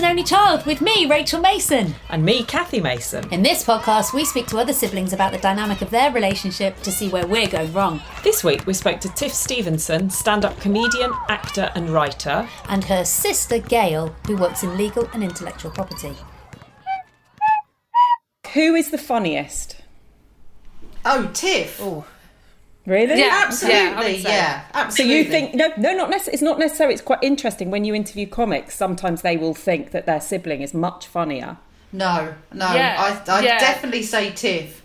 an Only Child with me, Rachel Mason. And me, Cathy Mason. In this podcast, we speak to other siblings about the dynamic of their relationship to see where we're going wrong. This week, we spoke to Tiff Stevenson, stand up comedian, actor, and writer, and her sister, Gayle, who works in legal and intellectual property. Who is the funniest? Oh, Tiff. Oh. Really? Yeah, absolutely. Yeah, yeah, absolutely. So you think no, no, not necessarily. It's not necessarily. It's quite interesting when you interview comics. Sometimes they will think that their sibling is much funnier. No, no. Yeah, I, I yeah. definitely say Tiff.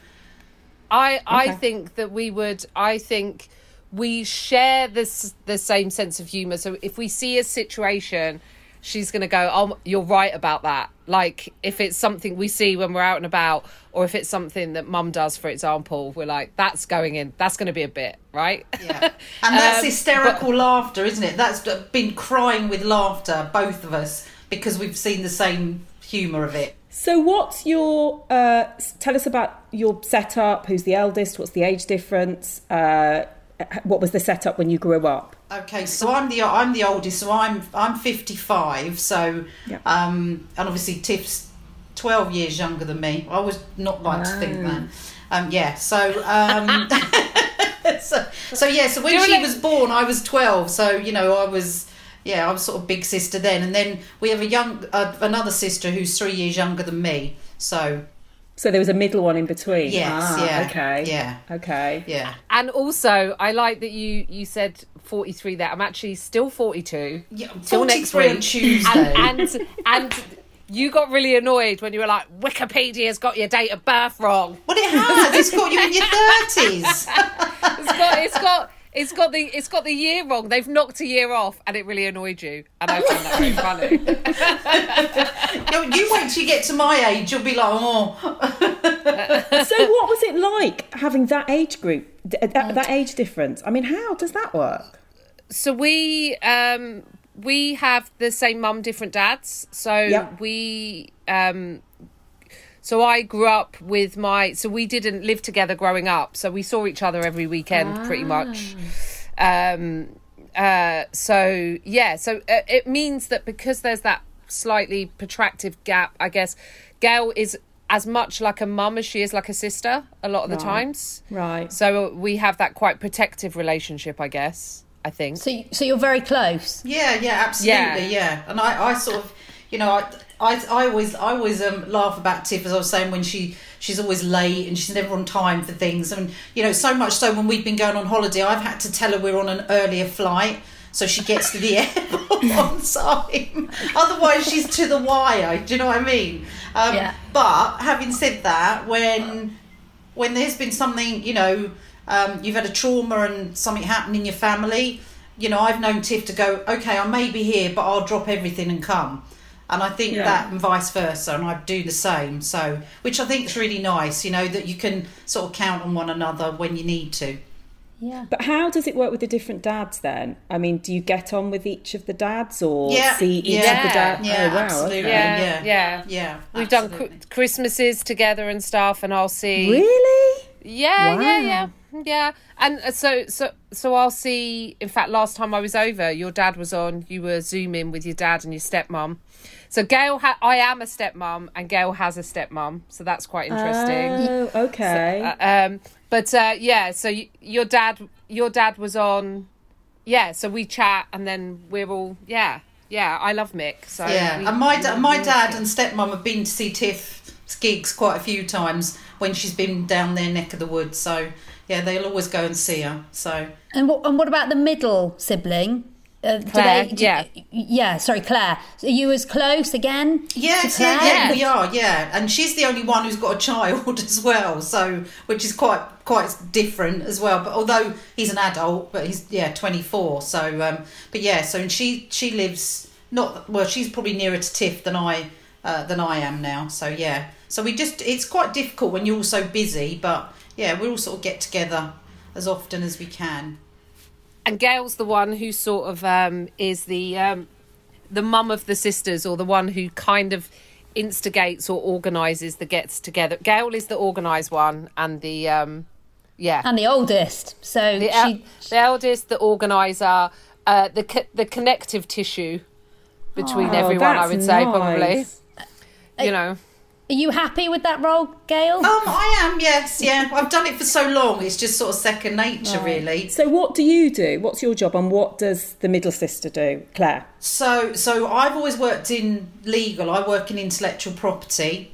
I I think that we would. I think we share this the same sense of humor. So if we see a situation she's going to go, Oh, you're right about that. Like, if it's something we see when we're out and about, or if it's something that mum does, for example, we're like, That's going in, that's going to be a bit, right? Yeah. And that's um, hysterical but, laughter, isn't it? That's been crying with laughter, both of us, because we've seen the same humour of it. So, what's your? Uh, tell us about your setup. Who's the eldest? What's the age difference? Uh, what was the setup when you grew up? Okay, so I'm the I'm the oldest, so I'm I'm 55. So, yeah. um, and obviously Tiff's 12 years younger than me. I was not like to think that. Um, yeah, so um, so so yeah, so when she was born, I was 12. So you know, I was yeah, I was sort of big sister then, and then we have a young uh, another sister who's three years younger than me. So so there was a middle one in between. Yes. Ah, yeah. Okay. Yeah. Okay. Yeah. And also, I like that you you said forty three. There, I'm actually still forty two. Yeah. Till next week. on Tuesday. And, and and. You got really annoyed when you were like, Wikipedia's got your date of birth wrong. Well, it has. It's got you in your thirties. it's got. It's got. It's got the it's got the year wrong. They've knocked a year off, and it really annoyed you. And I found that very funny. no, you wait till you get to my age, you'll be like, oh. so, what was it like having that age group, that, that age difference? I mean, how does that work? So we um, we have the same mum, different dads. So yep. we um, so I grew up with my. So we didn't live together growing up. So we saw each other every weekend, ah. pretty much. Um, uh, so yeah, so uh, it means that because there's that slightly protractive gap, I guess Gayle is as much like a mum as she is like a sister a lot of the right. times. Right. So we have that quite protective relationship, I guess. I think. So, so you're very close. Yeah, yeah, absolutely, yeah. yeah. And I, I sort of, you know, I, I, I always I always um, laugh about Tiff as I was saying when she she's always late and she's never on time for things. And you know so much so when we've been going on holiday I've had to tell her we're on an earlier flight so she gets to the airport on time. Otherwise she's to the wire do you know what I mean? Um, yeah. but having said that when when there's been something you know um, you've had a trauma and something happened in your family you know I've known Tiff to go okay I may be here but I'll drop everything and come and I think yeah. that and vice versa, and I do the same. So, which I think is really nice, you know, that you can sort of count on one another when you need to. Yeah. But how does it work with the different dads then? I mean, do you get on with each of the dads or yeah. see each yeah. of the dads? Yeah, oh, wow. absolutely. Okay. Yeah, yeah, yeah. yeah We've absolutely. done Christmases together and stuff, and I'll see. Really? Yeah, wow. yeah, yeah. Yeah, and uh, so so so I'll see. In fact, last time I was over, your dad was on. You were zooming with your dad and your stepmom. So Gayle, ha- I am a stepmom, and Gayle has a stepmom, so that's quite interesting. Oh, okay. So, uh, um, but uh, yeah, so y- your dad, your dad was on. Yeah, so we chat, and then we're all yeah, yeah. I love Mick. So yeah, we, and my da- my dad and stepmom have been to see Tiff's gigs quite a few times when she's been down their neck of the woods. So yeah, they'll always go and see her. So and what and what about the middle sibling? Uh, Claire, they, yeah, yeah. Sorry, Claire. Are you as close again? Yes, yeah, yeah, we are. Yeah, and she's the only one who's got a child as well. So, which is quite quite different as well. But although he's an adult, but he's yeah twenty four. So, um, but yeah, so and she she lives not well. She's probably nearer to Tiff than I uh, than I am now. So yeah, so we just it's quite difficult when you're all so busy. But yeah, we all sort of get together as often as we can and Gayle's the one who sort of um, is the um, the mum of the sisters, or the one who kind of instigates or organises the gets together. Gayle is the organised one, and the um, yeah, and the oldest. So the, el- the eldest, the organizer, uh, the co- the connective tissue. between Oh, everyone. I that's would say nice. probably. You know. Are you happy with that role, Gayle? Um, I am, yes, yeah. I've done it for so long. It's just sort of second nature, really. So, what do you do? What's your job, and what does the middle sister do, Claire? So, so I've always worked in legal. I work in intellectual property,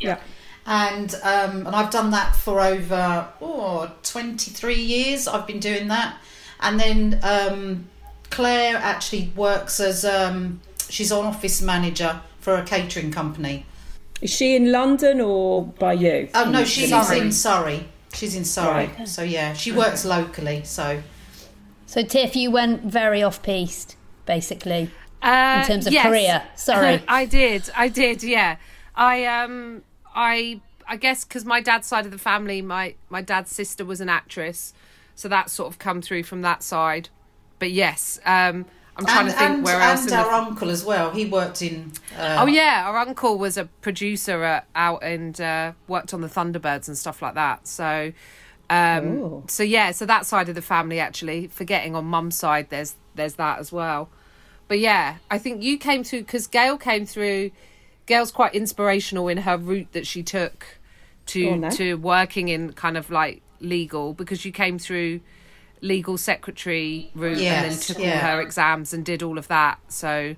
Yeah. and um, and I've done that for over oh, 23 years. I've been doing that, and then um, Claire actually works as um, she's an office manager for a catering company. Is she in London or by you? Oh no, she's in- in Surrey. She's in Surrey. Right. So yeah, she works locally. So So, Tiff, you went very off piste, basically. Uh, In terms of yes. career, sorry. I did. I did. Yeah. I um. I I guess because my dad's side of the family, my my dad's sister was an actress, so that sort of come through from that side. But yes, um, I'm trying and, to think and, where else. and in the- our uncle as well. He worked in. Uh, Oh yeah, our uncle was a producer at, out and uh, worked on the Thunderbirds and stuff like that. So, um, Ooh. so yeah, so that side of the family actually. Forgetting on mum's side, there's there's that as well. But yeah, I think you came through because Gayle came through. Gayle's quite inspirational in her route that she took to to working in kind of like legal because you came through legal secretary route and then took yeah. all her exams and did all of that. So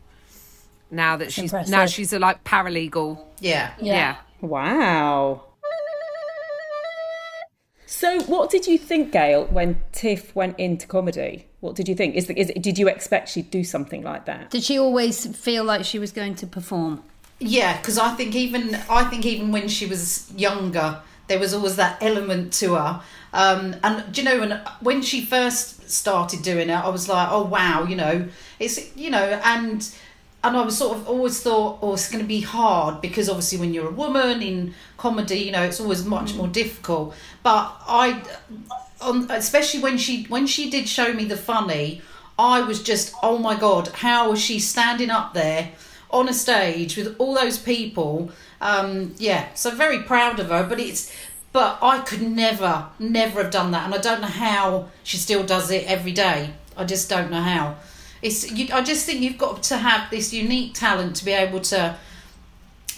now that she's now she's a like paralegal. Yeah. Yeah. Wow. So, what did you think, Gayle, when Tiff went into comedy? What did you think? Is, is did you expect she'd do something like that? Did she always feel like she was going to perform? Yeah, because I think even I think even when she was younger, there was always that element to her. Um, and do you know when when she first started doing it, I was like, oh wow, you know, it's you know, and and I was sort of always thought, oh, it's going to be hard because obviously when you're a woman in comedy, you know, it's always much more difficult. But I, on, especially when she when she did show me the funny, I was just, oh my god, how was she standing up there? on a stage with all those people. Um, yeah, so very proud of her. But it's, but I could never, never have done that, and I don't know how she still does it every day. I just don't know how. It's, you, I just think you've got to have this unique talent to be able to.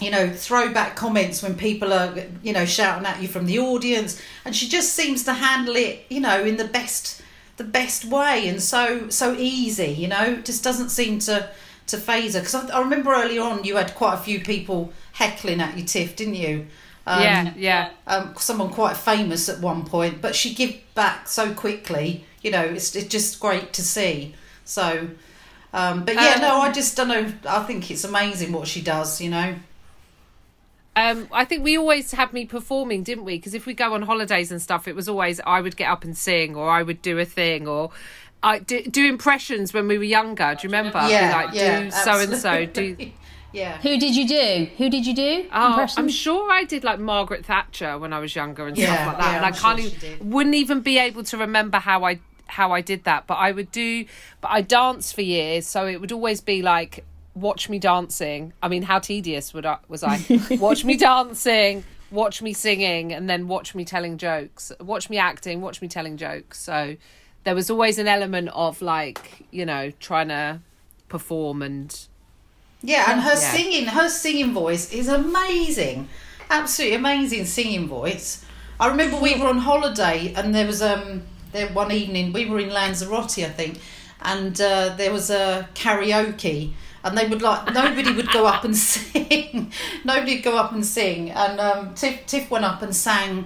You know, throw back comments when people are, you know, shouting at you from the audience, and she just seems to handle it, you know, in the best, the best way, and so so easy. You know, just doesn't seem to to phase her because I, I remember early on you had quite a few people heckling at you tiff didn't you um, yeah, yeah. um, someone quite famous at one point but she give back so quickly you know it's, it's just great to see so um, but yeah Um, no i just don't know i think it's amazing what she does you know Um, I think we always had me performing, didn't we? Because if we go on holidays and stuff, it was always I would get up and sing, or I would do a thing, or I do, do impressions when we were younger. Do you remember? Yeah like yeah do so and so. Do. Yeah Who did you do? Who did you do? Oh, Impressions? I'm sure I did like Margaret Thatcher when I was younger and Yeah, stuff like that. yeah, and I'm I can't sure she even did. wouldn't even be able to remember how I how I did that. But I would do but I danced for years, so it would always be like watch me dancing. I mean, how tedious would I was I? watch me dancing, watch me singing, and then watch me telling jokes. Watch me acting, watch me telling jokes. So there was always an element of like, you know, trying to perform and Yeah, and her Yeah. singing, her singing voice is amazing. Absolutely amazing singing voice. I remember we were on holiday and there was um there one evening we were in Lanzarote, I think, and uh, there was a karaoke and they would like nobody would go up and sing. nobody would go up and sing. And um, Tiff Tiff went up and sang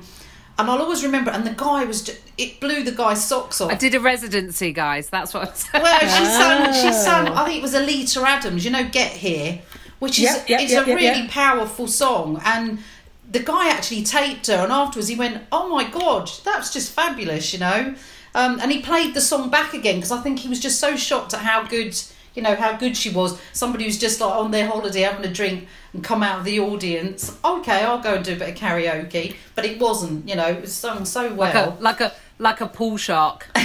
and I'll always remember and the guy was just, it blew the guy's socks off. I did a residency, guys. That's what I'm saying. Well, she sang. She sang. I think it was Oleta Adams. You know, "Get Here," which is Yep, yep, it's yep, a yep, really yep. powerful song. And the guy actually taped her, and afterwards he went, "Oh my god, that's just fabulous," you know. Um, and he played the song back again because I think he was just so shocked at how good. You know how good she was. Somebody who's just like on their holiday having a drink and come out of the audience. Okay, I'll go and do a bit of karaoke, but it wasn't. You know, it was sung so like well. a like a like a pool shark.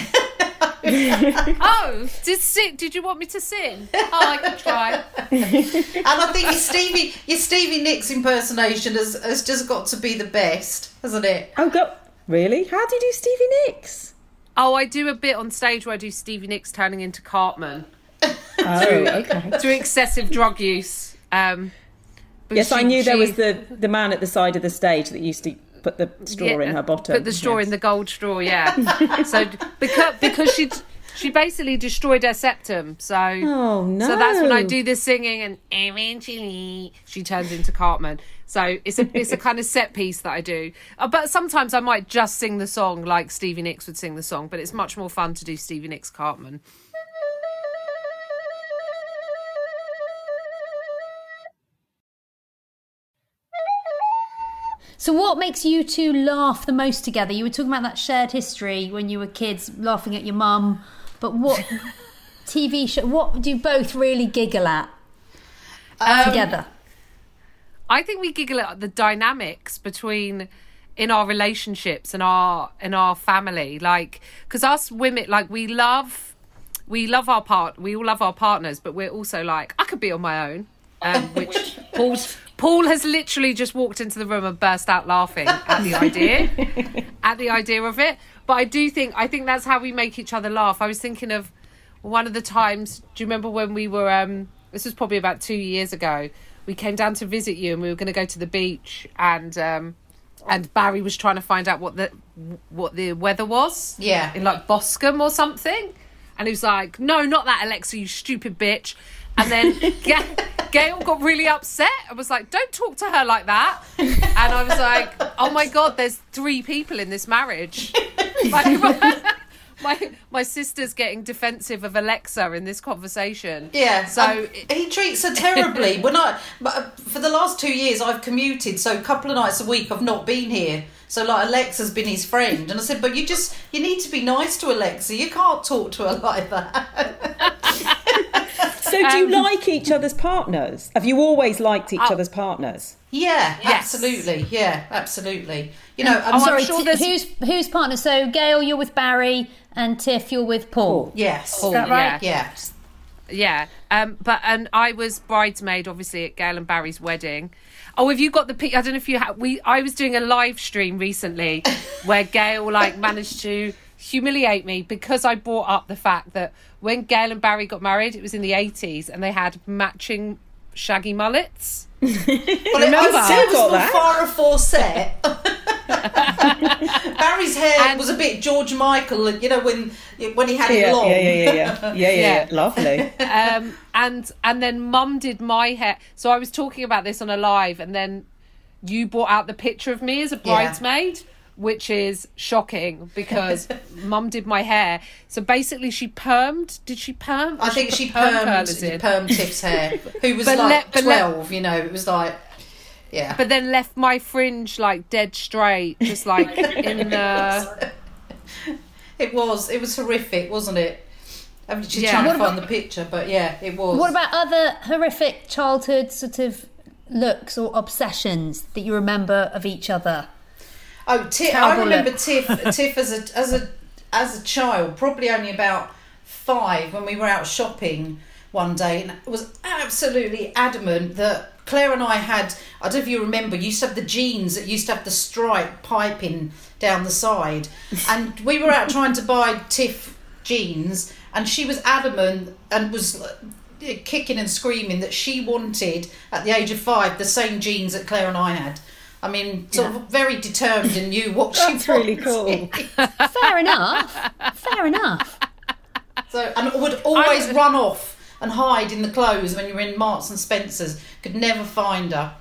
oh, did si- did you want me to sing? Oh, I can try. And I think your Stevie, your Stevie Nicks impersonation has, has just got to be the best, hasn't it? Oh, God. Really? How do you do Stevie Nicks? Oh, I do a bit on stage where I do Stevie Nicks turning into Cartman. Oh, okay. through excessive drug use. Um, Yes, I she- knew there was the the man at the side of the stage that used to put the straw in her bottom. Put the straw Yes. in the gold straw, yeah. so because because she she basically destroyed her septum. So Oh no! so that's when I do the singing and eventually she turns into Cartman. So it's a it's a kind of set piece that I do. Uh, but sometimes I might just sing the song like Stevie Nicks would sing the song. But it's much more fun to do Stevie Nicks Cartman. So, what makes you two laugh the most together? You were talking about that shared history when you were kids, laughing at your mum. But what TV show? What do you both really giggle at together? I think we giggle at the dynamics between in our relationships and our in our family like because us women like we love we love our part we all love our partners but we're also like i could be on my own um, which paul's paul has literally just walked into the room and burst out laughing at the idea at the idea of it. But i do think i think that's how we make each other laugh. I was thinking of one of the times do you remember when we were um this was probably about two years ago we came down to visit you and we were going to go to the beach and um and Barry was trying to find out what the what the weather was. Yeah. in like Boscombe or something. And he was like no not that Alexa you stupid bitch and then Ga- Gayle got really upset and was like don't talk to her like that and I was like oh my god there's three people in this marriage like, my my sister's getting defensive of Alexa in this conversation. Yeah. So um, he treats her terribly. when I, but uh, for the last two years, I've commuted, so a couple of nights a week I've not been here. So like Alexa's been his friend, and I said, but you just you need to be nice to Alexa. You can't talk to her like that. So, do you Um, like each other's partners? Have you always liked each Oh. other's partners? yeah, Yes. absolutely. Yeah, absolutely. You know, I'm Oh, I'm Sorry, sure Ti- there's- who's who's partner? So, Gayle, you're with Barry, and Tiff, you're with Paul. yes, Paul, that right? yeah. Yeah. Um, but and I was bridesmaid, obviously, at Gayle and Barry's wedding. Oh, have you got the? pic- I don't know if you have. We I was doing a live stream recently where Gayle like managed to humiliate me because I brought up the fact that when Gayle and Barry got married, it was in the eighties, and they had matching shaggy mullets. Well, it, Remember? I Still was got not that. far aforeset. Barry's hair And- was a bit George Michael, you know, when when he had it long. yeah, yeah, yeah, yeah, yeah, yeah, Yeah. yeah. Lovely. um, and and then mum did my hair. So I was talking about this on a live, and then you brought out the picture of me as a Yeah. Bridesmaid, which is shocking because mum did my hair. So basically, she permed. Did she perm? I think put she perm permed, curlers in? permed Tiff's hair, who was But like let- but let- 12, you know, it was like, yeah. But then left my fringe like dead straight, just like in the. it was, it was horrific, wasn't it? I mean, she's Yeah. trying What to find the picture, but yeah, it was. What about other horrific childhood sort of looks or obsessions that you remember of each other? Oh, Tiff! I remember. Tiff. Tiff as a as a as a child, probably only about five, when we were out shopping one day, and was absolutely adamant that Claire and I had. I don't know if you remember. Used to have the jeans that used to have the stripe piping down the side, and we were out trying to buy Tiff jeans, and she was adamant and was. uh, Kicking and screaming that she wanted at the age of five the same jeans that Claire and I had. I mean, sort of very determined and knew what she That's really wanted. cool. Fair enough. Fair enough. So, and would always run off and hide in the clothes when you were in Marks and Spencers. Could never find her.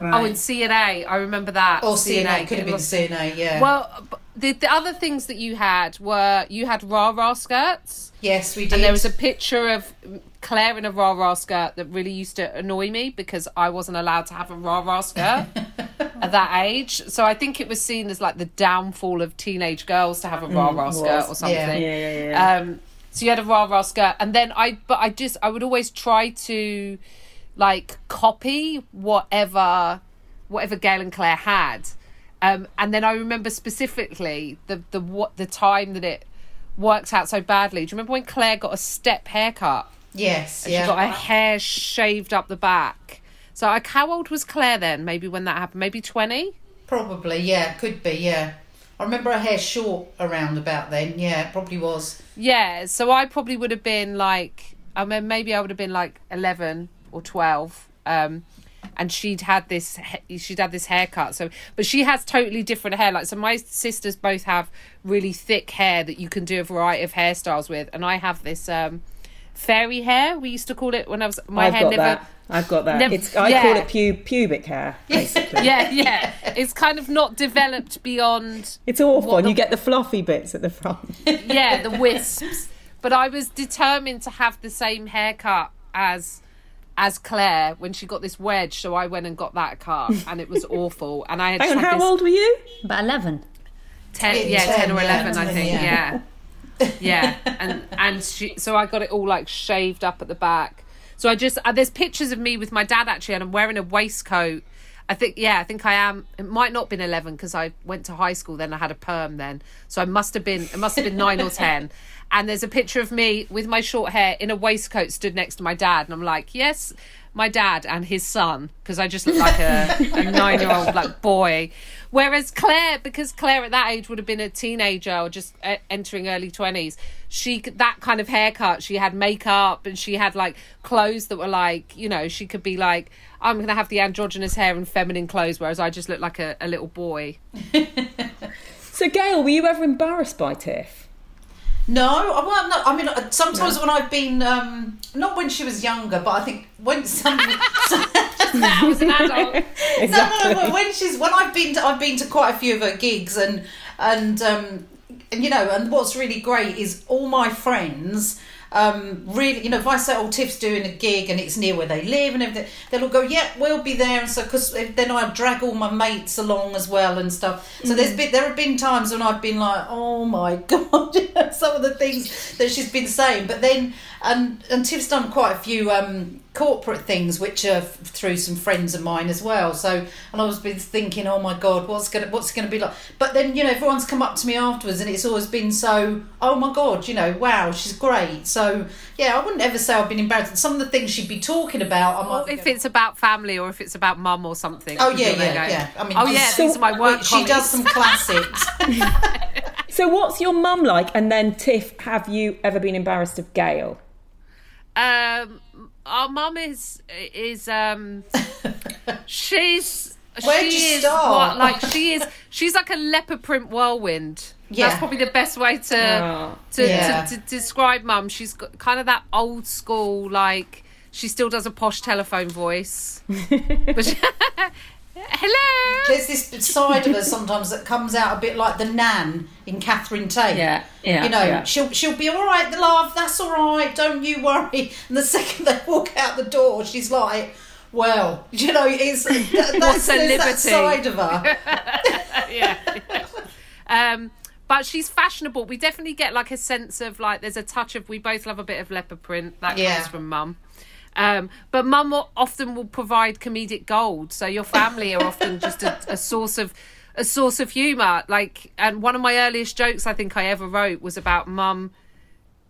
Oh, in C&A, I remember that. Or C&A, it could have been lost- C&A, yeah. Well, the, the other things that you had were you had rah rah skirts. yes, we did. And there was a picture of Claire in a rah rah skirt that really used to annoy me because I wasn't allowed to have a rah rah skirt at that age. So I think it was seen as like the downfall of teenage girls to have a rah rah skirt or something. Yeah. Yeah, yeah, yeah. Um, so you had a rah rah skirt, and then I, but I just, I would always try to, like, copy whatever, whatever Gayle and Claire had, um, and then I remember specifically the the what the time that it worked out so badly. Do you remember when Claire got a step haircut? yes, yeah. She got her hair shaved up the back. So, like, how old was Claire then? Maybe when that happened, maybe twenty. Probably, yeah, could be, yeah. I remember her hair short around about then. Yeah, it probably was. Yeah, so I probably would have been like I mean, maybe I would have been like eleven or twelve. Um, and she'd had this she'd had this haircut so but she has totally different hair like so my sisters both have really thick hair that you can do a variety of hairstyles with and i have this um fairy hair we used to call it when i was my I've hair got never that. I've got that. never- it's I yeah. call it pu- pubic hair, basically. yeah yeah it's kind of not developed beyond It's awful, and the- you get the fluffy bits at the front. yeah, the wisps. But I was determined to have the same haircut as as Claire when she got this wedge, so I went and got that car, and it was awful. And I had, Hang on, how this old were you? About 11. ten, Yeah, yeah, ten, 10, or yeah, eleven, I think, yeah. yeah, yeah. And and she, so I got it all like shaved up at the back. So I just uh, there's pictures of me with my dad actually, and I'm wearing a waistcoat. I think yeah, I think I am. It might not have been eleven because I went to high school then. I had a perm then, so I must have been. It must have been nine or ten. And there's a picture of me with my short hair in a waistcoat, stood next to my dad, and I'm like, yes, my dad and his son, because I just look like a, a nine year old like boy. Whereas Claire, because Claire at that age would have been a teenager or just uh, entering early twenties, she could- that kind of haircut. She had makeup and she had like clothes that were like, you know, she could be like, I'm gonna have the androgynous hair and feminine clothes, whereas I just look like a, a little boy. So, Gayle, were you ever embarrassed by Tiff? No, I- well, no, I mean, uh, sometimes when I've been, um, not when she was younger, but I think when some, I was an adult. no, no, no, when she's when I've been to, I've been to quite a few of her gigs and and um and you know and what's really great is all my friends um really you know if I say oh Tiff's doing a gig and it's near where they live and everything they'll all go yeah we'll be there and so because then I drag all my mates along as well and stuff. So there's been there have been times when I've been like oh my god some of the things that she's been saying. But then and and Tiff's done quite a few um corporate things which are f- through some friends of mine as well. So and I was been thinking oh my god what's gonna what's gonna be like? But then you know everyone's come up to me afterwards and it's always been so oh my god you know wow she's great. So yeah I wouldn't ever say I've been embarrassed. Some of the things she'd be talking about I might if it's about family or if it's about mum or something. oh yeah You're gonna yeah yeah. I mean oh yeah, So- these are my work she does some classics So, what's your mum like? And then, Tiff, have you ever been embarrassed of Gayle? Um, our mum is is um, she's Where'd she you is start? what, like she is she's like a leopard print whirlwind. Yeah. That's probably the best way to Oh. to, Yeah. to, to describe mum. She's got kind of that old school like she still does a posh telephone voice. but she- hello. there's this side of her sometimes that comes out a bit like the nan in Catherine Tate. Yeah, yeah, You know, yeah. she'll she'll be all right, the love. That's all right. Don't you worry. And the second they walk out the door, she's like, "Well, you know, it's that, that's What's a there's that side of her." yeah. Um, but she's fashionable. We definitely get like a sense of like there's a touch of we both love a bit of leopard print that Yeah. comes from mum. Um, but mum will- often will provide comedic gold, so your family are often just a, a source of a source of humour. Like, and one of my earliest jokes I think I ever wrote was about mum.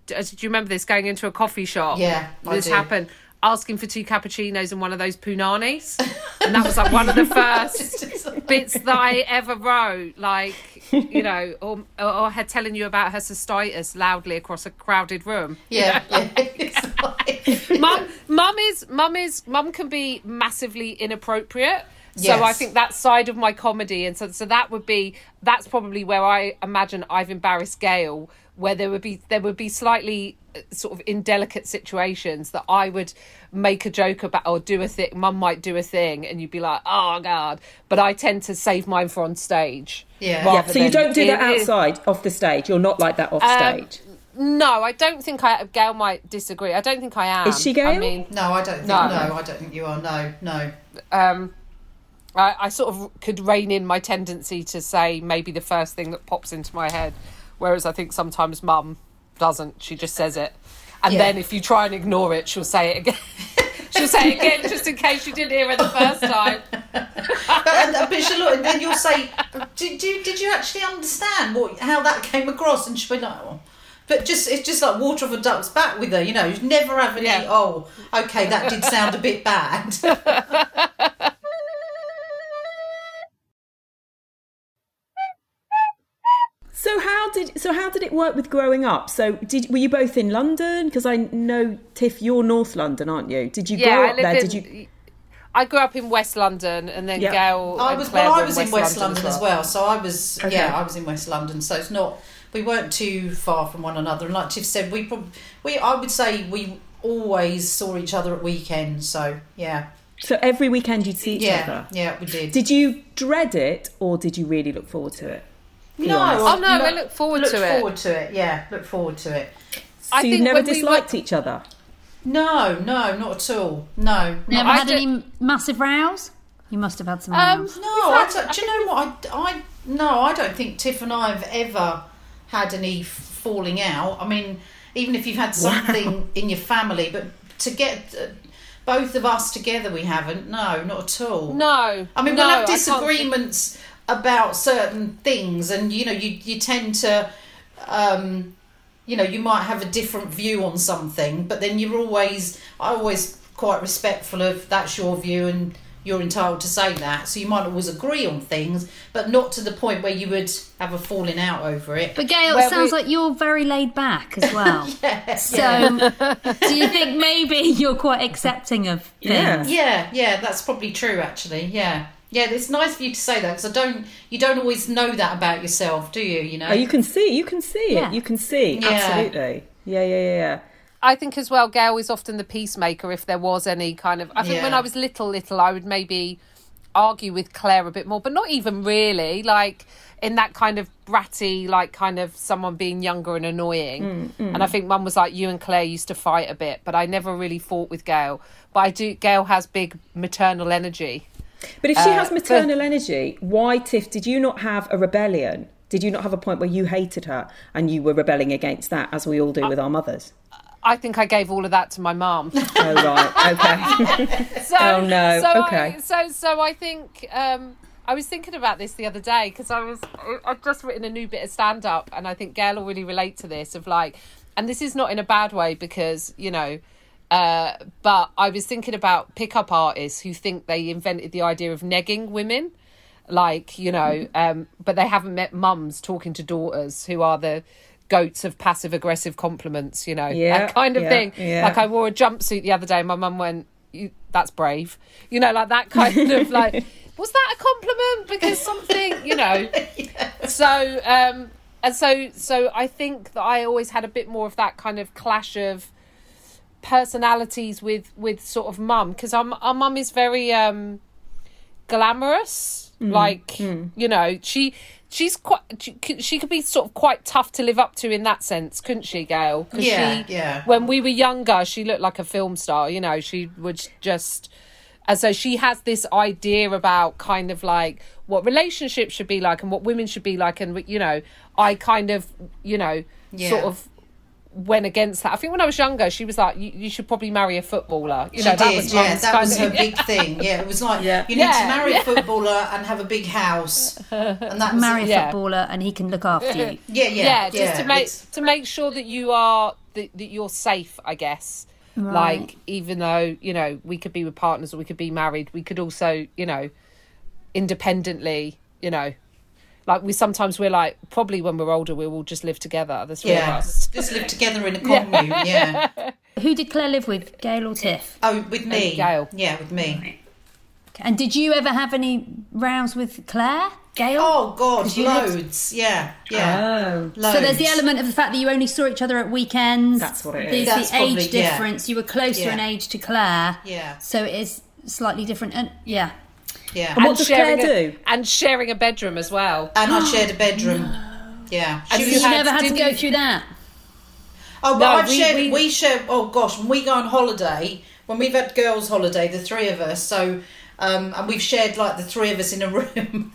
Do do you remember this? Going into a coffee shop. Yeah, this happened. Asking for two cappuccinos and one of those punanis, and that was like one of the first bits that I ever wrote, like you know, or, or her telling you about her cystitis loudly across a crowded room. Yeah, yeah. It's like- Mum, mum is mum is mum can be massively inappropriate. So I think that side of my comedy, and so so that would be that's probably where I imagine I've embarrassed Gayle, where there would be there would be slightly uh, sort of indelicate situations that I would make a joke about or do a thing. Mum might do a thing, and you'd be like, "Oh God!" But I tend to save mine for on stage. Yeah. Yeah, so you don't do that in- in- outside, off the stage. You're not like that off stage. No, I don't think I. Gayle might disagree. I don't think I am. Is she Gayle? I mean, no, I don't think. No. No. I don't think you are. No, no. um, I, I sort of could rein in my tendency to say maybe the first thing that pops into my head, whereas I think sometimes mum doesn't. She just says it, and Yeah. then if you try and ignore it, she'll say it again. she'll say it again just in case you didn't hear it the first time. But, and, but she'll look, and then you'll say, did, did, did you actually understand what how that came across? And she'll be like, oh. But just it's just like water off a duck's back with her, you know. You never have any. Yeah. Oh, okay, that did sound a bit bad. So, how how did so how did it work with growing up? So did were you both in London? Because I know Tiff, you're North London, aren't you? Did you yeah, grow I up lived there? in, Did you? I grew up in West London, and then Yeah. Gayle. I was Claire well. I was in West London, as well. So I was Okay. yeah, I was in West London. So it's not we weren't too far from one another. And like Tiff said, we prob- we I would say we always saw each other at weekends. So yeah, So every weekend you'd see each yeah, other. yeah, we did. Did you dread it, or did you really look forward to it? Be no, honest. Oh, no, I look forward look to it. forward to it. Yeah, look forward to it. So I you've think never when we disliked were- each other. No, no, not at all. No, Never I had do- any massive rows? You must have had some Um, rows. No, I don't, do you know what? I, I no, I don't think Tiff and I have ever had any falling out. I mean, even if you've had something in your family, but to get uh, both of us together, we haven't. No, not at all. No, I mean, no, we'll have I can't think- disagreements about certain things, and you know, you you tend to. Um, you know, you might have a different view on something, but then you're always, I always quite respectful of that's your view and you're entitled to say that. So you might always agree on things, but not to the point where you would have a falling out over it. But Gayle, Well, it sounds we- like you're very laid back as well. Yes, So, do you think maybe you're quite accepting of things? Yeah. yeah, yeah, that's probably true. Actually, yeah, yeah. It's nice for you to say that because I don't, you don't always know that about yourself, do you? You know. Oh, you can see, you can see Yeah. it. You can see, Yeah. absolutely. Yeah, yeah, yeah, yeah. I think as well, Gayle is often the peacemaker if there was any kind of. I think when I was little, little, I would maybe argue with Claire a bit more, but not even really. Like in that kind of bratty, like kind of someone being younger and annoying. Mm, mm. And I think Mum was like, you and Claire used to fight a bit, but I never really fought with Gayle. But I do. Gayle has big maternal energy. But if she Uh, has but- maternal energy, why, Tiff, did you not have a rebellion? Did you not have a point where you hated her and you were rebelling against that, as we all do uh, with our mothers? I think I gave all of that to my mum. Oh, right, okay. so, Oh, no. So Okay. I, so so I think um, I was thinking about this the other day because I was I've just written a new bit of stand up and I think Gayle will really relate to this of like, and this is not in a bad way because you know. Uh, but I was thinking about pickup artists who think they invented the idea of negging women, like you know, um, but they haven't met mums talking to daughters who are the goats of passive aggressive compliments, you know, Yeah, that kind of yeah, thing. yeah. Like I wore a jumpsuit the other day. My mum went, you, "That's brave," you know, like that kind of like. Was that a compliment? Because something, you know. So, um, and so, so I think that I always had a bit more of that kind of clash of personalities with with sort of mum because our our mum is very um glamorous. Mm, Like you know, she she's quite she, could be sort of quite tough to live up to in that sense, couldn't she, gayle Yeah, she, yeah. When we were younger, she looked like a film star. You know, she would just. And so she has this idea about kind of like what relationships should be like and what women should be like. And, you know, I kind of, you know, Yeah. sort of went against that. I think when I was younger, she was like, you, you should probably marry a footballer. You She know, that did, was yeah. That was her big thing. Yeah, it was like Yeah. you need Yeah, to marry yeah. a footballer and have a big house, and that Marry a it. Yeah. footballer and he can look after you. Yeah, yeah, yeah, just to make it's- to make sure that you are that, that you're safe i guess like even though you know we could be with partners or we could be married we could also you know independently you know like we sometimes we're like probably when we're older we'll all just live together the three of us Just live together in a commune. Yeah. Who did Claire live with, Gayle or Tiff? Oh, with me. Gayle. Yeah, with me. And did you ever have any rows with Claire, Gayle? Oh God, you lived- loads. Yeah, yeah. Oh. Loads. So there's the element of the fact that you only saw each other at weekends. That's what it is. There's That's the age probably- yeah. difference. You were closer Yeah. in age to Claire. Yeah. So it is slightly different. And yeah. Yeah. And what And does sharing Claire a- do? and sharing a bedroom as well And I shared a bedroom. Yeah. And She you You had- never had to go you- through that. Oh, but No, I've we- shared. we- We, share. Oh gosh, when we go on holiday, when we've had girls' holiday, the three of us. So, um, and we've shared like the three of us in a room,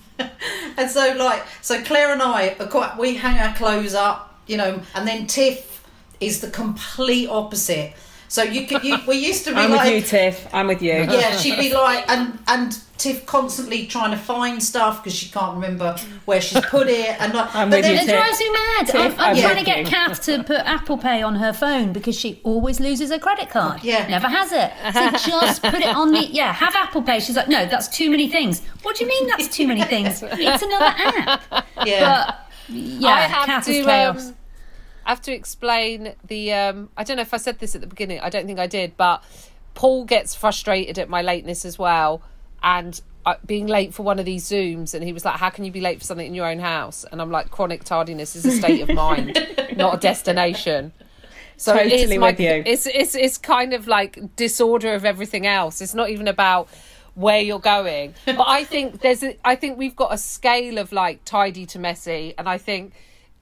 and so like so Claire and I are quite. We hang our clothes up, you know, and then Tiff is the complete opposite. So you could. You, we used to be I'm like. with you, Tiff. I'm with you. yeah, she'd be like, and and Tiff constantly trying to find stuff because she can't remember where she's put it, and like, I'm but you, It drives me mad. Tiff, I'm, I'm I'm trying to get. Kath to put Apple Pay on her phone because she always loses her credit card. Yeah. Never has it. So just put it on the yeah, have Apple Pay. She's like, no, that's too many things. What do you mean that's too many things? It's another app. yeah, But yeah, I have chaos to is chaos. um, I have to explain the. Um, I don't know if I said this at the beginning. I don't think I did, but Paul gets frustrated at my lateness as well, and uh, being late for one of these zooms, and he was like, "How can you be late for something in your own house?" And I'm like, "Chronic tardiness is a state of mind, not a destination." So it is Totally my, with you. It's it's it's kind of like disorder of everything else. It's not even about where you're going. But I think there's a, I think we've got a scale of like tidy to messy, and I think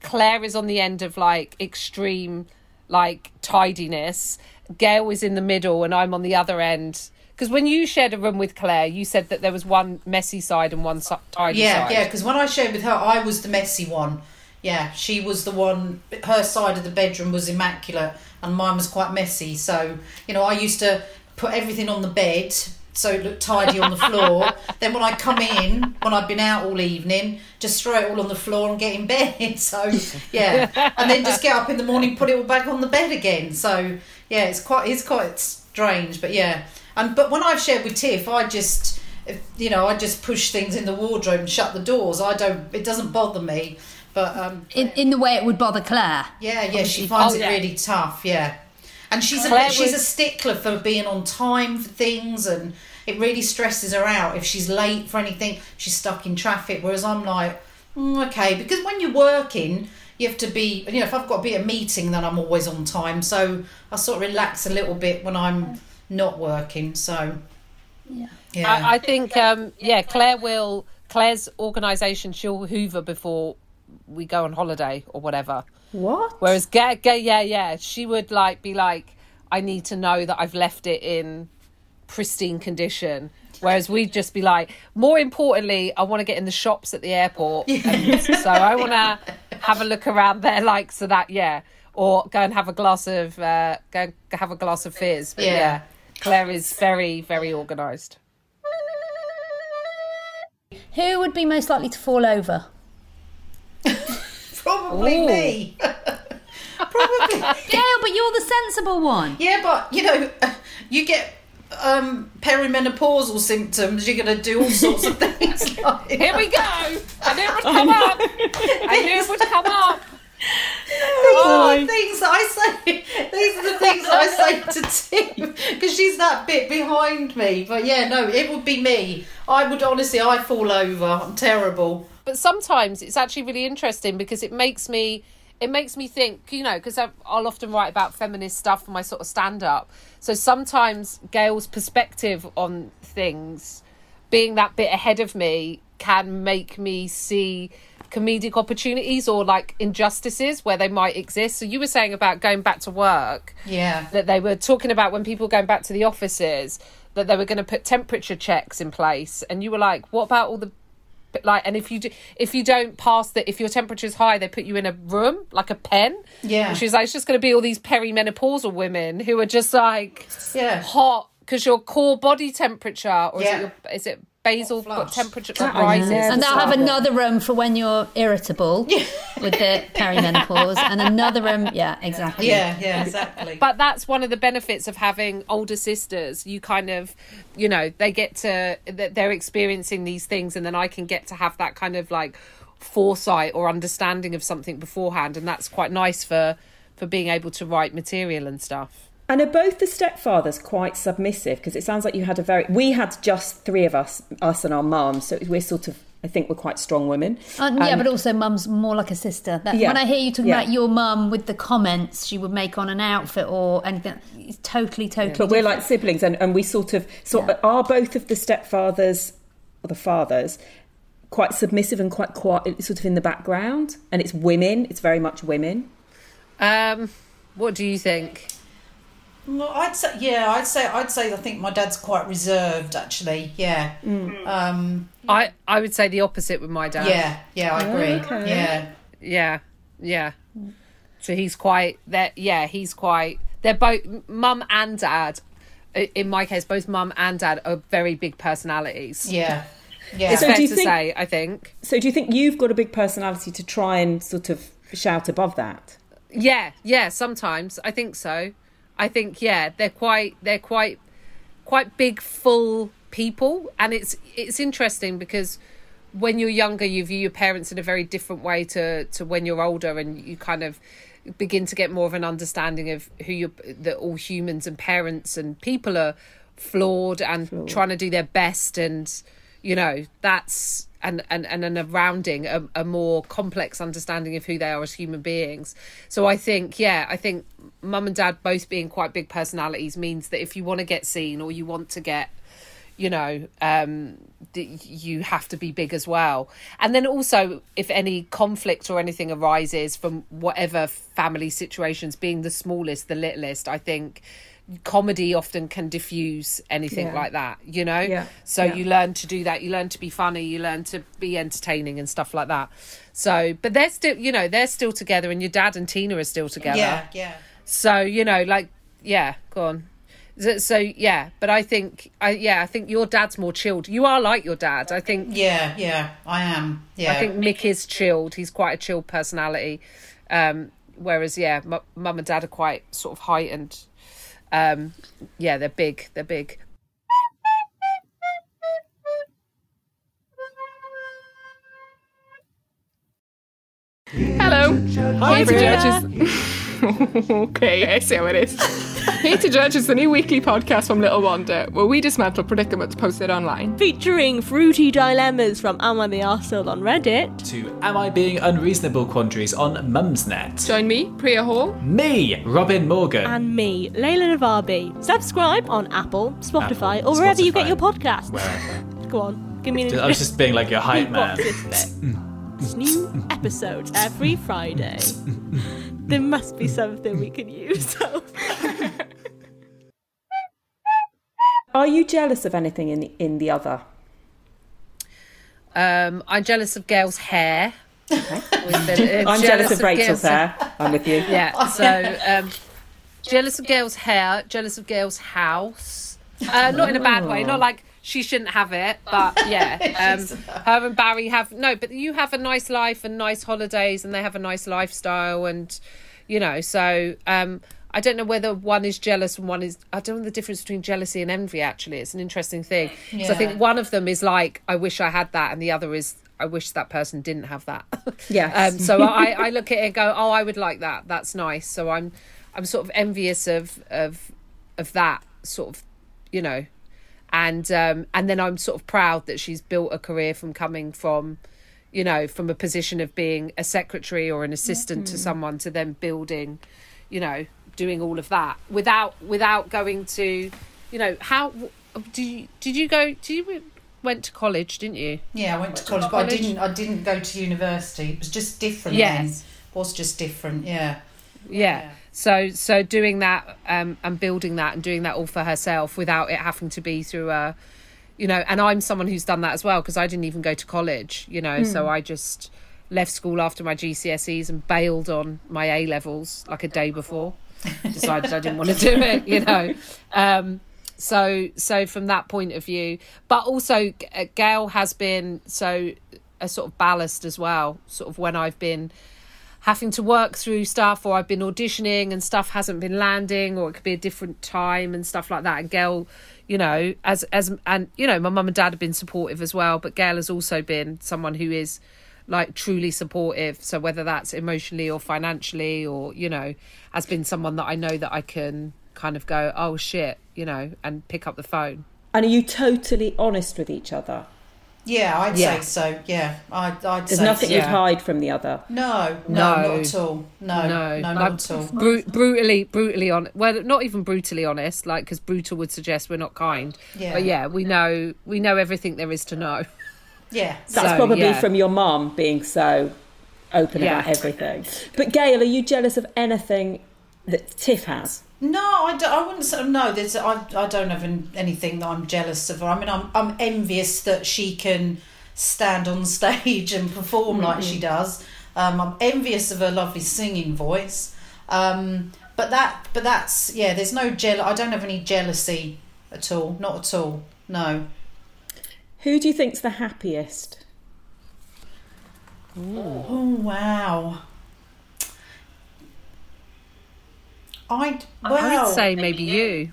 Claire is on the end of like extreme like tidiness. Gail is in the middle, and I'm on the other end. Because when you shared a room with Claire, you said that there was one messy side and one tidy Yeah, side. Yeah, yeah. Because when I shared with her, I was the messy one. Yeah, she was the one. Her side of the bedroom was immaculate, and mine was quite messy. So you know, I used to put everything on the bed so it looked tidy on the floor. then when I come in, when I've been out all evening, just throw it all on the floor and get in bed. So yeah, and then just get up in the morning, put it all back on the bed again. So yeah, it's quite it's quite strange, but yeah. And but when I've shared with Tiff, I just if, you know I just push things in the wardrobe and shut the doors. I don't. It doesn't bother me. But um, in, in the way it would bother Claire. yeah, yeah, she finds Oh, it yeah. really tough. Yeah, and she's a she's a stickler for being on time for things, and it really stresses her out if she's late for anything. She's stuck in traffic, whereas I'm like, mm, okay, because when you're working. You have to be, you know, if I've got to be at a meeting, then I'm always on time. So I sort of relax a little bit when I'm not working. So, Yeah. yeah. I, I think, um, yeah, Claire will. Claire's organisation, she'll hoover before we go on holiday or whatever. What? Whereas, Ga Ga yeah, yeah, she would like be like, I need to know that I've left it in pristine condition. Whereas we'd just be like, more importantly, I want to get in the shops at the airport. And so I want to have a look around there, like, so that, yeah. Or go and have a glass of, uh, go have a glass of fizz. But Yeah. yeah, Claire is very, very organised. Who would be most likely to fall over? Probably Ooh. me. Probably. Gayle, but you're the sensible one. Yeah, but you know, you get um, perimenopausal symptoms. You're going to do all sorts of things. Like, Here we go. I knew it would come up. I knew it would come up. These are the things that I say. These are the things that I say to Tim because she's that bit behind me. But yeah, no, it would be me. I would honestly, I fall over. I'm terrible. but sometimes it's actually really interesting because it makes me it makes me think you know because i'll often write about feminist stuff for my sort of stand up so sometimes gayle's perspective on things being that bit ahead of me can make me see comedic opportunities or like injustices where they might exist. So you were saying about going back to work. Yeah. that they were talking about when people were going back to the offices that they were going to put temperature checks in place. And you were like what about all the like and if you do if you don't pass that if your temperature is high they put you in a room like a pen Yeah. and she was like it's just going to be all these perimenopausal women who are just like Yeah. hot because your core body temperature or Yeah. is it your, is it basal flush. temperature That that rises And they'll have another room for when you're irritable with the perimenopause, and another room. Yeah, exactly. Yeah, yeah, exactly. but that's one of the benefits of having older sisters you kind of you know they get to that they're experiencing these things and then i can get to have that kind of like foresight or understanding of something beforehand and that's quite nice for for being able to write material and stuff And are both the stepfathers quite submissive? Because it sounds like you had a very. We had just three of us, us and our mum, so we're sort of. I think we're quite strong women. Uh, yeah, Um, but also mum's more like a sister. That, Yeah, When I hear you talking yeah. about your mum with the comments she would make on an outfit or anything, it's totally, totally. but we're like siblings, and, and we sort of. So Yeah. are both of the stepfathers or the fathers quite submissive and quite quiet, sort of in the background? And it's women. It's very much women. um what do you think Well, I'd say yeah, I'd say I'd say I think my dad's quite reserved actually. Yeah. Um, i i would say the opposite with my dad yeah, yeah, I agree. Okay. Yeah. yeah yeah so he's quite that yeah he's quite they're both mum and dad in my case both mum and dad are very big personalities Yeah. Yeah. it's So fair do you to think- say i think So do you think you've got a big personality to try and sort of shout above that? yeah yeah sometimes i think so i think yeah they're quite they're quite quite big full people and it's it's interesting because when you're younger, you view your parents in a very different way to to when you're older, and you kind of begin to get more of an understanding of who you're that all humans and parents and people are flawed and flawed. trying to do their best and you know that's and and and an rounding a, a more complex understanding of who they are as human beings. So i think yeah i think mum and dad both being quite big personalities means that if you want to get seen or you want to get you know um you have to be big as well. And then also if any conflict or anything arises from whatever family situations being the smallest the littlest i think comedy often can diffuse anything yeah. like that you know? Yeah. so yeah. you learn to do that. You learn to be funny. You learn to be entertaining and stuff like that. So but they're still you know they're still together and your dad and tina are still together. Yeah yeah. So you know like yeah go on. So, so yeah but i think i yeah i think your dad's more chilled. You are like your dad i think. Yeah yeah i am yeah. I think mick is chilled. He's quite a chilled personality. Um whereas yeah m- mum and dad are quite sort of heightened um, yeah, they're big. They're big. Hello. Hi, Judges. okay, I see how it is. Here to Judge is the new weekly podcast from Little Wander, where we dismantle predicaments posted online. Featuring fruity dilemmas from Am I the Arsehole on Reddit to Am I Being Unreasonable quandaries on Mumsnet. Join me, Priya Hall. Me, Robin Morgan. And me, Layla Navabi. Subscribe on Apple, Spotify, Apple, or wherever Spotify. you get your podcasts. Wherever. Go on, give me an I was just being like your hype man. New episodes every Friday. There must be something we can use. Are you jealous of anything in the in the other? Um, I'm jealous of Gayle's hair. Okay. The, uh, I'm jealous, of, Rachel's hair. I'm with you. Yeah. So um, jealous of Gayle's hair. Jealous of Gayle's house. Uh, not in a bad way. Not like she shouldn't have it, but yeah. Um, her and Barry have no, but you have a nice life and nice holidays, and they have a nice lifestyle, and you know. So um, I don't know whether one is jealous and one is. I don't know the difference between jealousy and envy. Actually, it's an interesting thing. Yeah. So I think one of them is like, I wish I had that, and the other is, I wish that person didn't have that. Yeah. um, so I, I look at it and go, oh, I would like that. That's nice. So I'm, I'm sort of envious of of of that sort of, you know, and um, and then I'm sort of proud that she's built a career from coming from, you know, from a position of being a secretary or an assistant mm-hmm. to someone to then building, you know, doing all of that without without going to, you know, how do you, did you go? Did you went to college, didn't you? Yeah, I went to college, but I didn't. I didn't go to university. It was just different. Yes, then. was just different. Yeah. yeah. yeah. So so doing that um, and building that and doing that all for herself without it having to be through a, you know, and I'm someone who's done that as well because I didn't even go to college, you know, mm. so I just left school after my GCSEs and bailed on my A levels like a day before. Decided I didn't want to do it, you know. Um, so so from that point of view, but also uh, Gayle has been so a sort of ballast as well. Sort of when I've been having to work through stuff or I've been auditioning and stuff hasn't been landing or it could be a different time and stuff like that. And Gayle, you know, as as and you know, my mum and dad have been supportive as well, but Gayle has also been someone who is like truly supportive. So whether that's emotionally or financially or, you know, has been someone that I know that I can kind of go, Oh shit, you know, and pick up the phone. And are you totally honest with each other? Yeah, I'd yeah. say so. Yeah, I'd, I'd There's say nothing so. you'd hide from the other. No, no, no, not at all. No, no, no not at all. Bru- brutally, brutally on. Well, not even brutally honest. Like because brutal would suggest we're not kind. Yeah. But yeah, we know we know everything there is to know. Yeah, that's so, probably yeah. from your mom being so open yeah. about everything. But Gayle, are you jealous of anything that Tiff has? No, I, don't, I wouldn't say no. There's I, I don't have anything that I'm jealous of. I mean, I'm I'm envious that she can stand on stage and perform mm-hmm. like she does. Um, I'm envious of her lovely singing voice. Um, but that but that's yeah. There's no jeal. I don't have any jealousy at all. Not at all. No. Who do you think's the happiest? Ooh. Oh wow. I'd, well, I would say maybe you.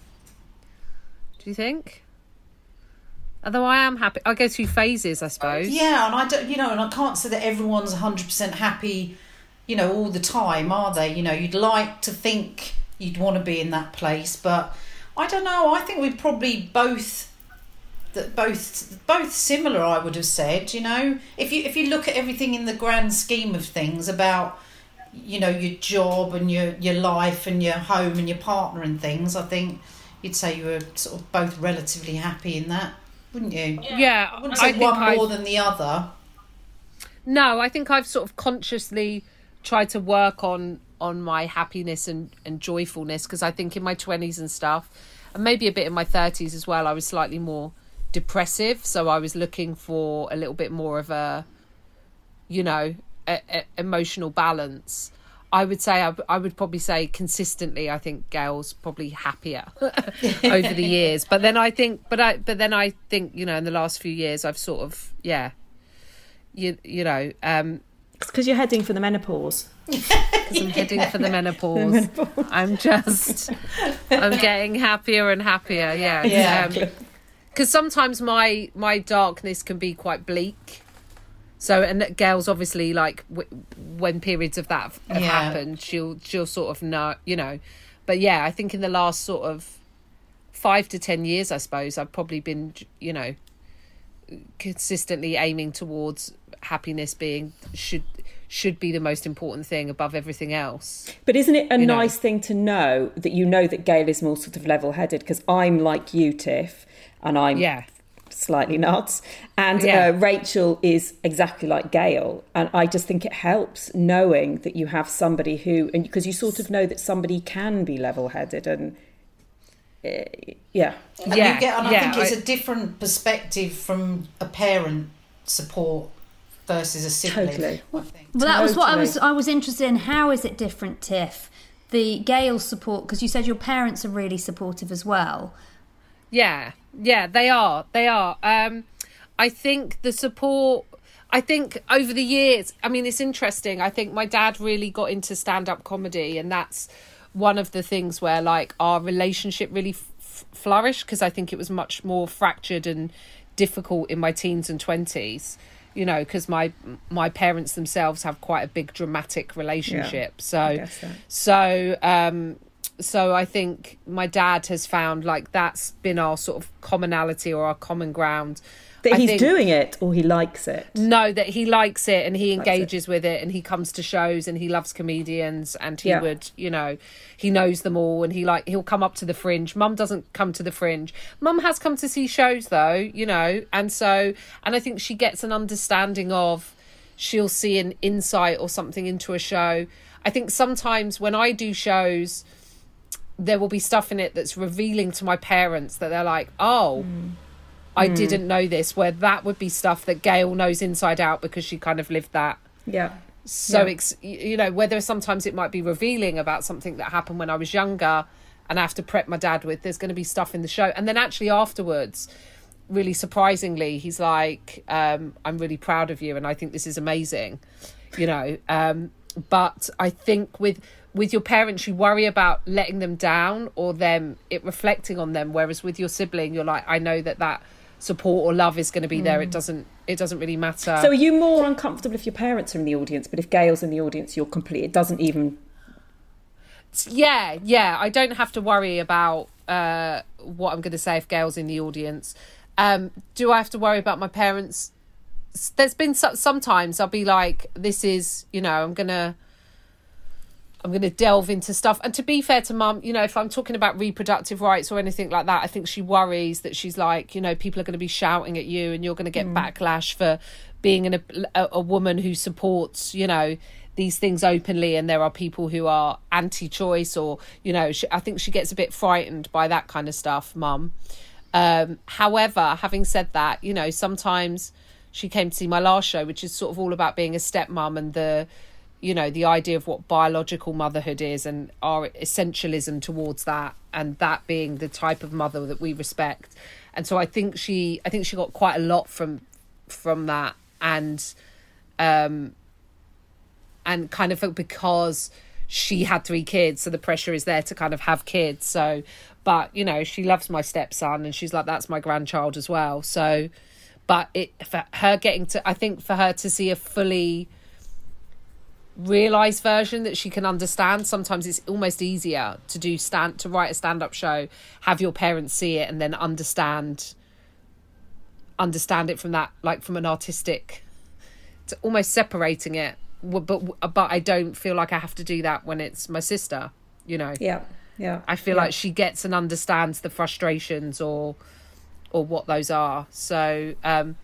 Do you think? Although I am happy, I go through phases, I suppose. Yeah, and I don't, you know, and I can't say that everyone's 100% happy, you know, all the time, are they? You know, you'd like to think you'd want to be in that place, but I don't know. I think we'd probably both that both both similar I would have said, you know. If you if you look at everything in the grand scheme of things about you know, your job and your your life and your home and your partner and things, I think you'd say you were sort of both relatively happy in that wouldn't you? Yeah, I wouldn't say I one more I- than the other. No, I think I've sort of consciously tried to work on on my happiness and and joyfulness because I think in my 20s and stuff and maybe a bit in my 30s as well I was slightly more depressive so I was looking for a little bit more of a you know a, a, emotional balance I would say I, I would probably say consistently I think Gayle's probably happier over the years but then I think but I but then I think you know in the last few years I've sort of yeah you you know um because you're heading for the menopause. because I'm heading for the menopause. I'm just, I'm getting happier and happier. Yeah, Yeah. Because sometimes my my darkness can be quite bleak. So and that Gayle's obviously like w- when periods of that have, Yeah. happened, she'll she'll sort of know, you know. But yeah, I think in the last sort of five to ten years, I suppose I've probably been, you know, consistently aiming towards happiness being should should be the most important thing above everything else. But isn't it a You know. nice thing to know that you know that Gayle is more sort of level headed? Because I'm like you, Tiff, and I'm Yeah. Slightly nuts. And Yeah. uh, Rachel is exactly like Gayle. And I just think it helps knowing that you have somebody who, and because you sort of know that somebody can be level headed and. Uh, yeah, And Yeah, you get, and I yeah, think it's I- a different perspective from a parent support versus a sibling. Totally. I think. Well, that was what I was. I was interested in. How is it different, Tiff? The Gayle support because you said your parents are really supportive as well. Yeah, yeah, they are. They are. Um, I think the support. I think over the years, I mean, it's interesting. I think my dad really got into stand up comedy, and that's one of the things where like our relationship really f- flourished because I think it was much more fractured and difficult in my teens and twenties. You know, because my my parents themselves have quite a big dramatic relationship. so so. so um so I think my dad has found like that's been our sort of commonality or our common ground. that I he's think- doing it or he likes it. No, that he likes it and he Likes it. engages with it and he comes to shows and he loves comedians and he Yeah. would, you know, he knows them all and he like he'll come up to the fringe. Mum doesn't come to the fringe. Mum has come to see shows though, you know, and so and I think she gets an understanding of she'll see an insight or something into a show. I think sometimes when I do shows there will be stuff in it that's revealing to my parents that they're like, "Oh, I didn't know this." Where that would be stuff that Gayle knows inside out because she kind of lived that. Yeah. So, Yeah. ex- you know, whether sometimes it might be revealing about something that happened when I was younger and I have to prep my dad with, there's going to be stuff in the show. And then actually afterwards, really surprisingly, he's like, um, I'm really proud of you and I think this is amazing, you know. Um, but I think with with your parents you worry about letting them down or them it reflecting on them whereas with your sibling you're like I know that that support or love is going to be there it doesn't it doesn't really matter So are you more uncomfortable if your parents are in the audience, but if Gayle's in the audience, you're complete. It doesn't even. yeah yeah i don't have to worry about uh what i'm going to say if gayle's in the audience um do i have to worry about my parents there's been so- sometimes i'll be like this is you know i'm gonna i'm gonna delve into stuff. And to be fair to mum you know if i'm talking about reproductive rights or anything like that i think she worries that she's like you know people are going to be shouting at you and you're going to get backlash for being an, a, a woman who supports you know these things openly and there are people who are anti-choice or you know she, i think she gets a bit frightened by that kind of stuff mum. Um, however having said that you know sometimes she came to see my last show which is sort of all about being a stepmom and the you know the idea of what biological motherhood is and our essentialism towards that and that being the type of mother that we respect. And so i think she i think she got quite a lot from from that. And um and kind of because she had three kids so the pressure is there to kind of have kids. So but you know she loves my stepson and she's like that's my grandchild as well. So but it for her getting to i think for her to see a fully realized version that she can understand. Sometimes it's almost easier to do stand to write a stand-up show have your parents see it and then understand understand it from that like from an artistic to almost separating it. But but i don't feel like i have to do that when it's my sister you know? Yeah yeah i feel yeah. like she gets and understands the frustrations or or what those are. So um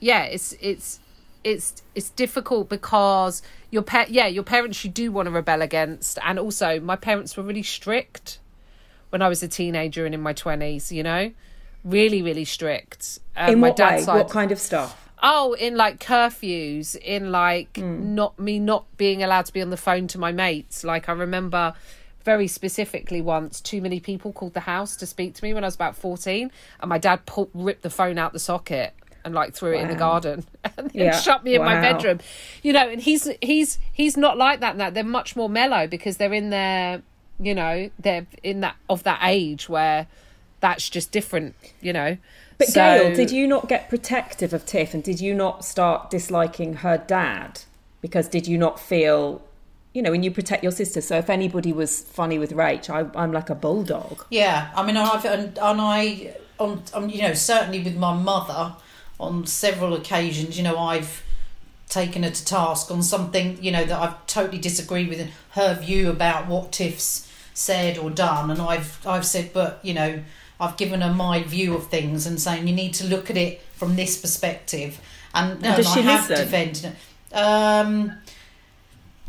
yeah it's it's it's it's difficult because your pet yeah your parents you do want to rebel against and also my parents were really strict when i was a teenager and in my 20s you know? Really really strict. Um, in what way? side, what kind of stuff? Oh, in like curfews, in like mm. not me not being allowed to be on the phone to my mates. Like I remember very specifically once too many people called the house to speak to me when I was about 14 and my dad pulled, ripped the phone out the socket and like threw wow. it in the garden and then yeah. shut me in wow. my bedroom you know and he's he's he's not like that now they're much more mellow because they're in their you know they're in that of that age where that's just different you know but so, Gayle, did you not get protective of Tiff and did you not start disliking her dad? Because did you not feel you know, when you protect your sister. So if anybody was funny with Rach, I, am like a bulldog. Yeah, I mean, I've and, and I, on, on, you know, certainly with my mother, on several occasions, you know, I've taken her to task on something, you know, that I've totally disagreed with her view about what Tiff's said or done, and I've I've said, but you know, I've given her my view of things and saying you need to look at it from this perspective, and, and does she I have listen? defended it. Um,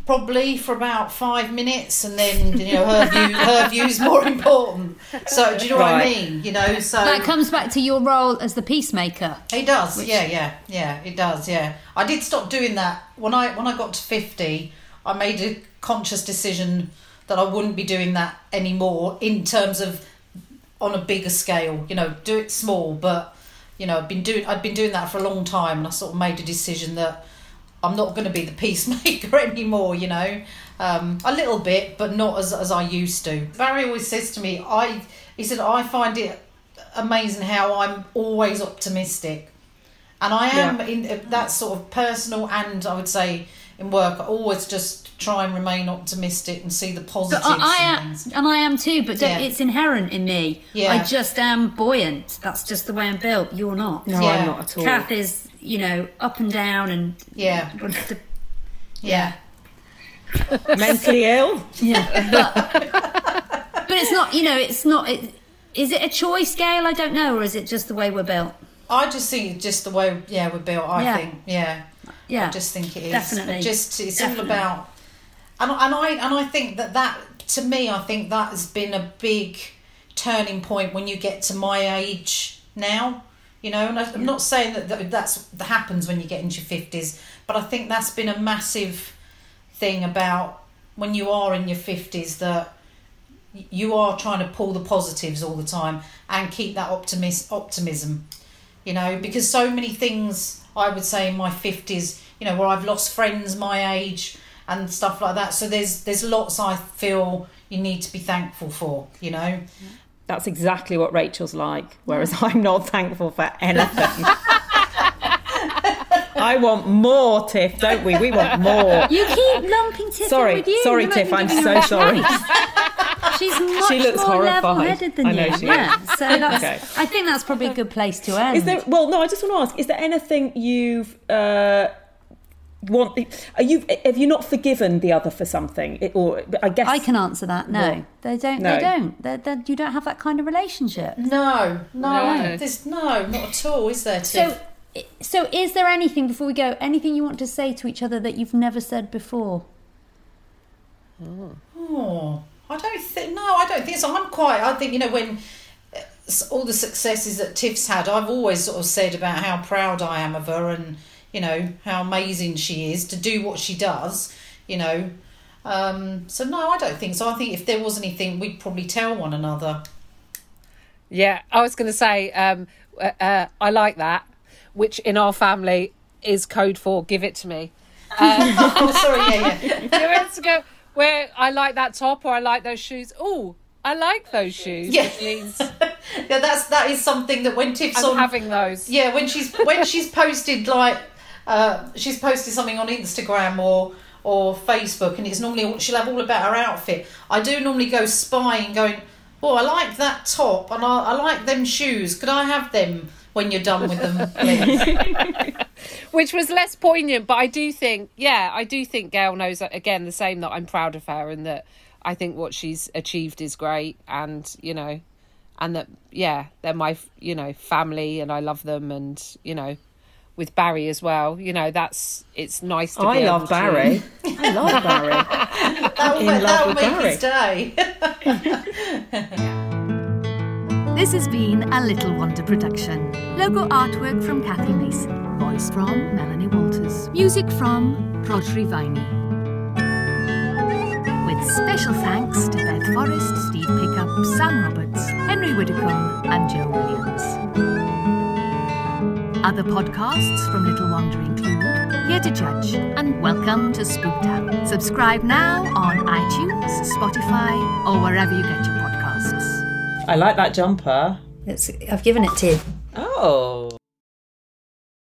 probably for about five minutes, and then you know her view her view's more important. So do you know right. what I mean? You know, so that comes back to your role as the peacemaker. It does, which... yeah, yeah, yeah. It does, yeah. I did stop doing that when I when I got to fifty. I made a conscious decision that I wouldn't be doing that anymore in terms of on a bigger scale. You know, do it small, but you know, I've been doing I'd been doing that for a long time, and I sort of made a decision that I'm not going to be the peacemaker anymore. You know, um, a little bit, but not as as I used to. Barry always says to me, I he said I find it amazing how I'm always optimistic, and I am yeah. in that sort of personal and I would say in work. I always just try and remain optimistic and see the positives. But I, I am, and I am too. But yeah. it's inherent in me. Yeah. I just am buoyant. That's just the way I'm built. You're not. No, yeah. I'm not at all. Kath is, you know, up and down and yeah, the, yeah. mentally ill. Yeah, but, but it's not. You know, it's not. It, is it a choice, Gayle? I don't know, or is it just the way we're built? I just think just the way, yeah, we're built. I yeah. think, yeah, yeah. I just think it is. Definitely. Just it's Definitely. all about and and I and I think that that to me, I think that has been a big turning point when you get to my age now. You know, and I'm not saying that, that that's that happens when you get into your fifties, but I think that's been a massive thing about when you are in your fifties that you are trying to pull the positives all the time and keep that optimis- optimism you know because so many things i would say in my 50s you know where i've lost friends my age and stuff like that. So there's there's lots I feel you need to be thankful for, you know. That's exactly what Rachel's like, whereas I'm not thankful for anything. I want more, Tiff, don't we? We want more. You keep lumping Tiff sorry, with you. Sorry, Tiff, I'm so sorry. She's much she looks more horrified. level-headed than I know you. she yeah, is. so that's. Okay. I think that's probably a good place to end. Is there? Well, no. I just want to ask: Is there anything you've uh, want are you have you not forgiven the other for something? It, or i guess i can answer that no. They don't no. they don't. They're, they're, you don't have that kind of relationship. No no. No. there's no not at all is there Tiff? so so is there anything before we go anything you want to say to each other that you've never said before? Oh, oh i don't think no i don't think so. I'm quite i think you know when uh, all the successes that tiff's had i've always sort of said about how proud i am of her and you know how amazing she is to do what she does you know. Um, so no i don't think so. I think if there was anything we'd probably tell one another. Yeah i was going to say um, uh, uh, i like that which in our family is code for give it to me. Um, oh sorry yeah yeah. You to go where i like that top or i like those shoes? Oh I like those shoes. Yeah. Means Yeah, that's that is something that when Tiff's I'm on having those. Yeah, when she's when she's posted like uh, she's posted something on Instagram or or Facebook, and it's normally she'll have all about her outfit. I do normally go spying, going, "Oh, I like that top, and I, I like them shoes. Could I have them when you're done with them, please?" Which was less poignant, but I do think, yeah, I do think Gayle knows again the same that I'm proud of her and that I think what she's achieved is great, and you know, and that yeah, they're my you know family, and I love them, and you know, with Barry as well, you know, that's it's nice to. I be love able to- Barry. I love Barry. That'll, In ma- love that'll with make Barry. his day. This has been a Little Wander production. Logo artwork from Cathy Mason. Voice from Melanie Walters. Music from Rhodri Viney. With special thanks to Beth Forrest, Steve Pickup, Sam Roberts, Henry Widdicombe, and Joe Williams. Other podcasts from Little Wander include Here to Judge and Welcome to Spooktown. Subscribe now on iTunes, Spotify, or wherever you get your podcasts. I like that jumper. It's, I've given it to you. Oh.